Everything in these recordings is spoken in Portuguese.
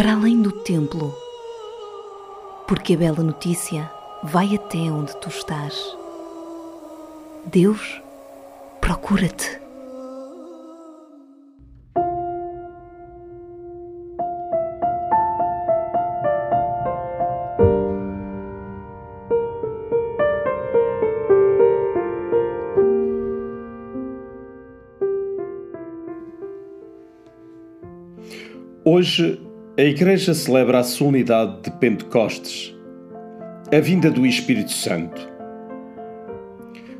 para além do templo, porque a bela notícia vai até onde tu estás. Deus procura-te. Hoje a Igreja celebra a solenidade de Pentecostes, a vinda do Espírito Santo.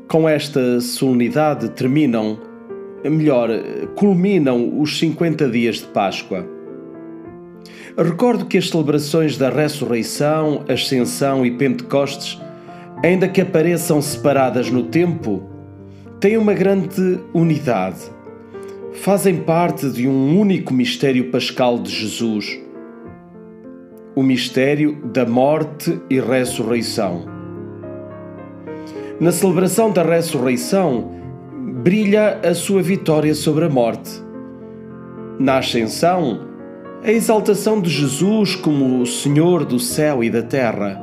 Com esta solenidade terminam, melhor, culminam os 50 dias de Páscoa. Recordo que as celebrações da Ressurreição, Ascensão e Pentecostes, ainda que apareçam separadas no tempo, têm uma grande unidade fazem parte de um único mistério pascal de Jesus, o mistério da morte e ressurreição. Na celebração da ressurreição, brilha a sua vitória sobre a morte. Na ascensão, a exaltação de Jesus como o Senhor do céu e da terra,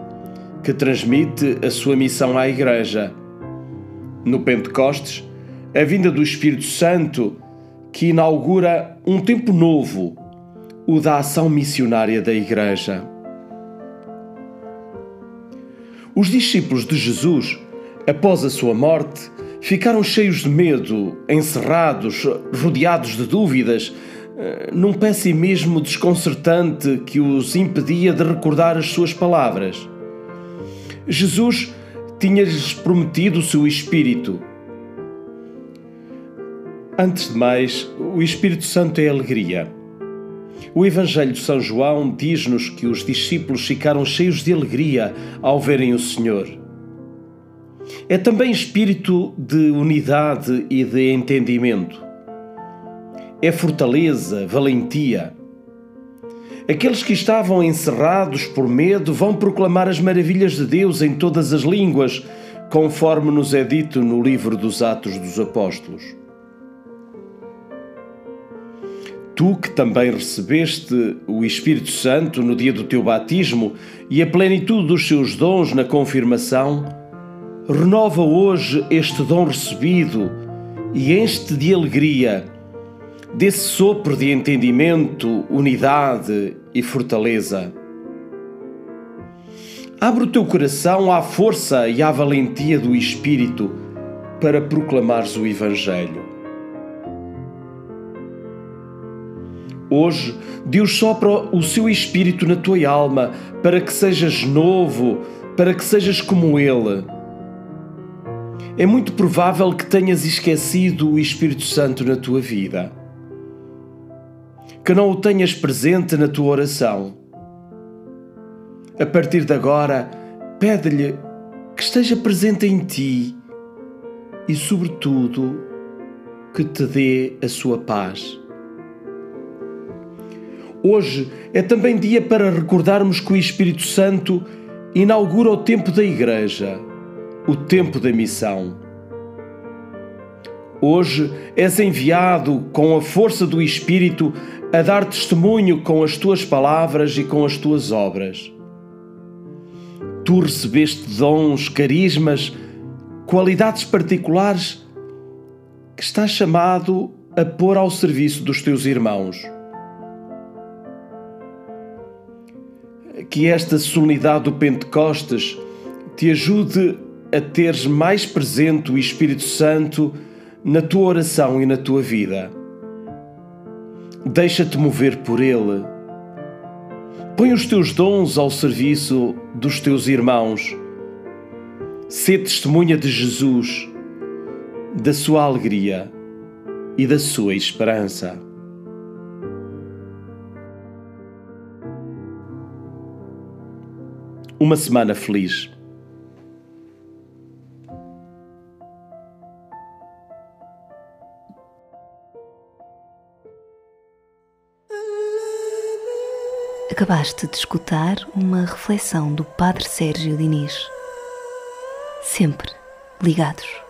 que transmite a sua missão à Igreja. No Pentecostes, a vinda do Espírito Santo que inaugura um tempo novo, o da ação missionária da Igreja. Os discípulos de Jesus, após a sua morte, ficaram cheios de medo, encerrados, rodeados de dúvidas, eh, num pessimismo desconcertante que os impedia de recordar as suas palavras. Jesus tinha-lhes prometido o seu Espírito Antes de mais, o Espírito Santo é alegria. O Evangelho de São João diz-nos que os discípulos ficaram cheios de alegria ao verem o Senhor. É também espírito de unidade e de entendimento. É fortaleza, valentia. Aqueles que estavam encerrados por medo vão proclamar as maravilhas de Deus em todas as línguas, conforme nos é dito no livro dos Atos dos Apóstolos. Tu que também recebeste o Espírito Santo no dia do teu batismo e a plenitude dos seus dons na confirmação, renova hoje este dom recebido e enche-te de alegria, desse sopro de entendimento, unidade e fortaleza. Abre o teu coração à força e à valentia do Espírito para proclamares o Evangelho. Hoje, Deus sopra o seu espírito na tua alma para que sejas novo, para que sejas como Ele. É muito provável que tenhas esquecido o Espírito Santo na tua vida, que não o tenhas presente na tua oração. A partir de agora, pede-lhe que esteja presente em ti e, sobretudo, que te dê a sua paz. Hoje é também dia para recordarmos que o Espírito Santo inaugura o tempo da Igreja, o tempo da missão. Hoje és enviado com a força do Espírito a dar testemunho com as tuas palavras e com as tuas obras. Tu recebeste dons, carismas, qualidades particulares que estás chamado a pôr ao serviço dos teus irmãos. Que esta solenidade do Pentecostes te ajude a teres mais presente o Espírito Santo na tua oração e na tua vida. Deixa-te mover por Ele. Põe os teus dons ao serviço dos teus irmãos. Sê testemunha de Jesus, da sua alegria e da sua esperança. Uma semana feliz. Acabaste de escutar uma reflexão do Padre Sérgio Diniz. Sempre ligados.